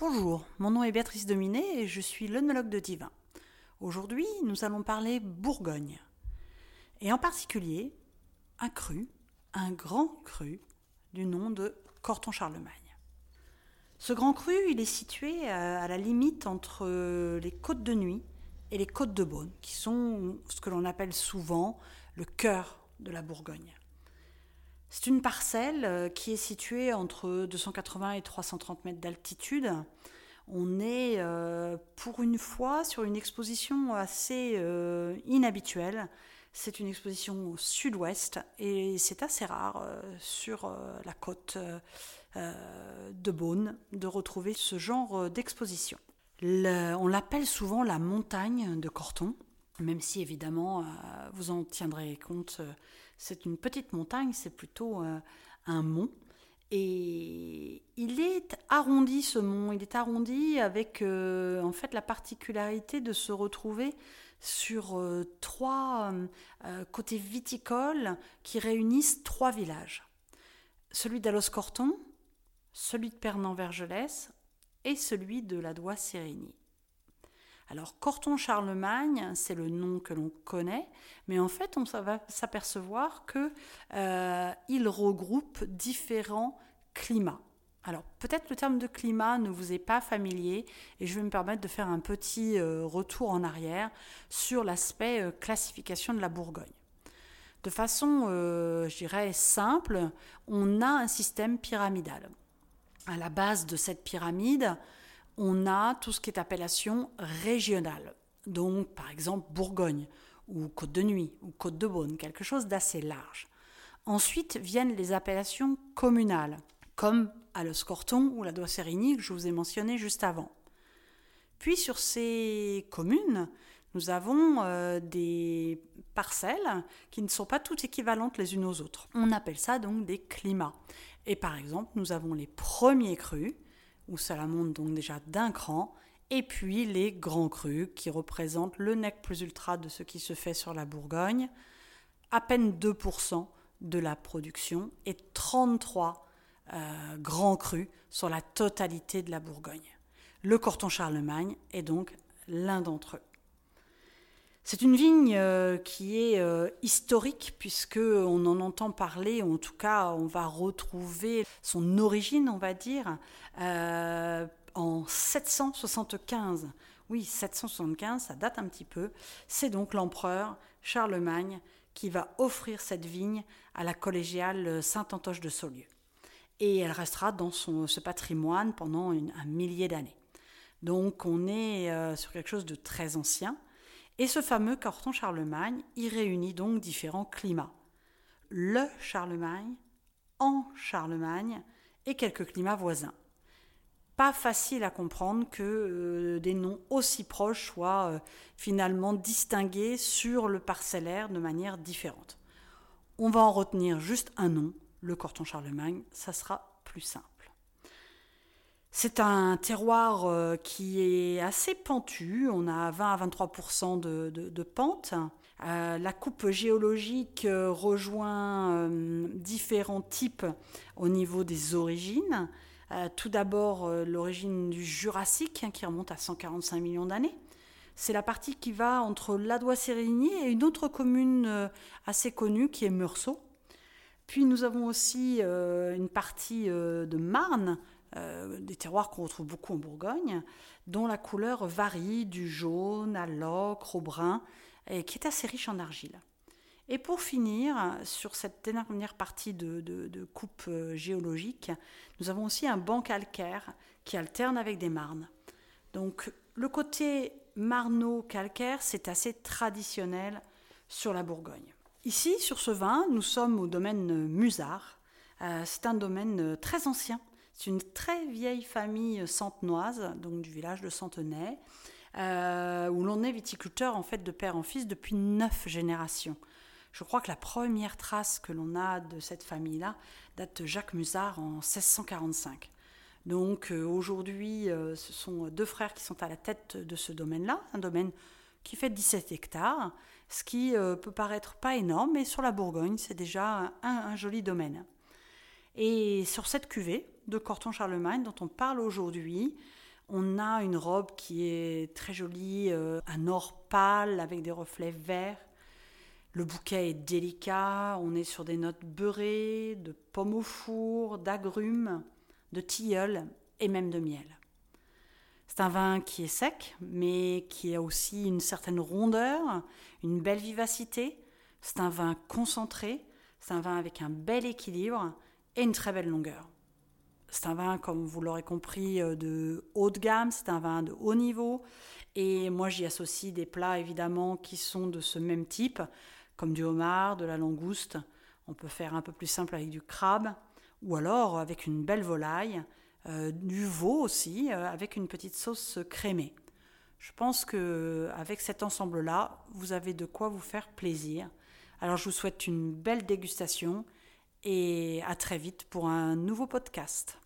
Bonjour, mon nom est Béatrice Dominé et je suis l'œnologue de Divin. Aujourd'hui, nous allons parler Bourgogne. Et en particulier, un cru, un grand cru du nom de Corton-Charlemagne. Ce grand cru, il est situé à la limite entre les côtes de Nuit et les côtes de Beaune, qui sont ce que l'on appelle souvent le cœur de la Bourgogne. C'est une parcelle euh, qui est située entre 280 et 330 mètres d'altitude. On est euh, pour une fois sur une exposition assez euh, inhabituelle. C'est une exposition au sud-ouest et c'est assez rare sur la côte de Beaune de retrouver ce genre d'exposition. on l'appelle souvent la montagne de Corton, même si évidemment vous en tiendrez compte c'est une petite montagne, c'est plutôt euh, un mont. Et il est arrondi ce mont, il est arrondi avec euh, en fait la particularité de se retrouver sur euh, trois côtés viticoles qui réunissent trois villages. Celui d'Alos-Corton, celui de Pernan-Vergelès et celui de la Doie-Sérigny. Alors Corton-Charlemagne, c'est le nom que l'on connaît, mais en fait on va s'apercevoir qu'il euh, regroupe différents climats. Alors peut-être le terme de climat ne vous est pas familier et je vais me permettre de faire un petit euh, retour en arrière sur l'aspect euh, classification de la Bourgogne. De façon, je dirais, simple, on a un système pyramidal. À la base de cette pyramide, on a tout ce qui est appellation régionale. Donc, par exemple, Bourgogne, ou Côte de Nuit, ou Côte de Beaune, quelque chose d'assez large. Ensuite viennent les appellations communales, comme à ou la Doix-Sérigny que je vous ai mentionné juste avant. Puis sur ces communes, nous avons euh, des parcelles qui ne sont pas toutes équivalentes les unes aux autres. On appelle ça donc des climats. Et par exemple, nous avons les premiers crus, où cela monte donc déjà d'un cran, et puis les grands crus qui représentent le nec plus ultra de ce qui se fait sur la Bourgogne, à peine 2% de la production et 33 euh, grands crus sur la totalité de la Bourgogne. Le Corton Charlemagne est donc l'un d'entre eux. C'est une vigne euh, qui est euh, historique puisque on en entend parler, ou en tout cas on va retrouver son origine, on va dire, euh, en 775. Oui, 775, ça date un petit peu. C'est donc l'empereur Charlemagne qui va offrir cette vigne à la collégiale Saint-Antoche de Saulieu. Et elle restera dans ce patrimoine pendant un millier d'années. Donc on est sur quelque chose de très ancien. Et ce fameux carton Charlemagne y réunit donc différents climats. Le Charlemagne, en Charlemagne et quelques climats voisins. Pas facile à comprendre que euh, des noms aussi proches soient euh, finalement distingués sur le parcellaire de manière différente. On va en retenir juste un nom, le Corton Charlemagne, ça sera plus simple. C'est un terroir euh, qui est assez pentu, on a 20 à 23% de, pente. Euh, la coupe géologique euh, rejoint différents types au niveau des origines. tout d'abord l'origine du Jurassique hein, qui remonte à 145 millions d'années. C'est la partie qui va entre Ladois-Sérigny et une autre commune assez connue qui est Meursault. Puis nous avons aussi une partie de Marne euh, des terroirs qu'on retrouve beaucoup en Bourgogne, dont la couleur varie du jaune à l'ocre au brun, et qui est assez riche en argile. Et pour finir, sur cette dernière partie de, coupe euh, géologique, nous avons aussi un banc calcaire qui alterne avec des marnes. Donc le côté marno-calcaire, c'est assez traditionnel sur la Bourgogne. Ici, sur ce vin, nous sommes au domaine Musard. Euh, c'est un domaine très ancien c'est une très vieille famille centenoise, donc du village de Centenay, euh, où l'on est viticulteur en fait de père en fils depuis neuf générations. Je crois que la première trace que l'on a de cette famille-là date de Jacques Musard en 1645. Donc euh, aujourd'hui, euh, ce sont deux frères qui sont à la tête de ce domaine-là, un domaine qui fait 17 hectares, ce qui peut paraître pas énorme, mais sur la Bourgogne, c'est déjà un, joli domaine. Et sur cette cuvée, de Corton Charlemagne dont on parle aujourd'hui. On a une robe qui est très jolie, euh, un or pâle avec des reflets verts. Le bouquet est délicat, on est sur des notes beurrées, de pommes au four, d'agrumes, de tilleul et même de miel. C'est un vin qui est sec, mais qui a aussi une certaine rondeur, une belle vivacité. C'est un vin concentré, c'est un vin avec un bel équilibre et une très belle longueur. C'est un vin, comme vous l'aurez compris, euh, de haut de gamme, c'est un vin de haut niveau. Et moi, j'y associe des plats, évidemment, qui sont de ce même type, comme du homard, de la langouste. On peut faire un peu plus simple avec du crabe, ou alors avec une belle volaille, euh, du veau aussi, euh, avec une petite sauce crémée. Je pense que avec cet ensemble-là, vous avez de quoi vous faire plaisir. Alors je vous souhaite une belle dégustation et à très vite pour un nouveau podcast.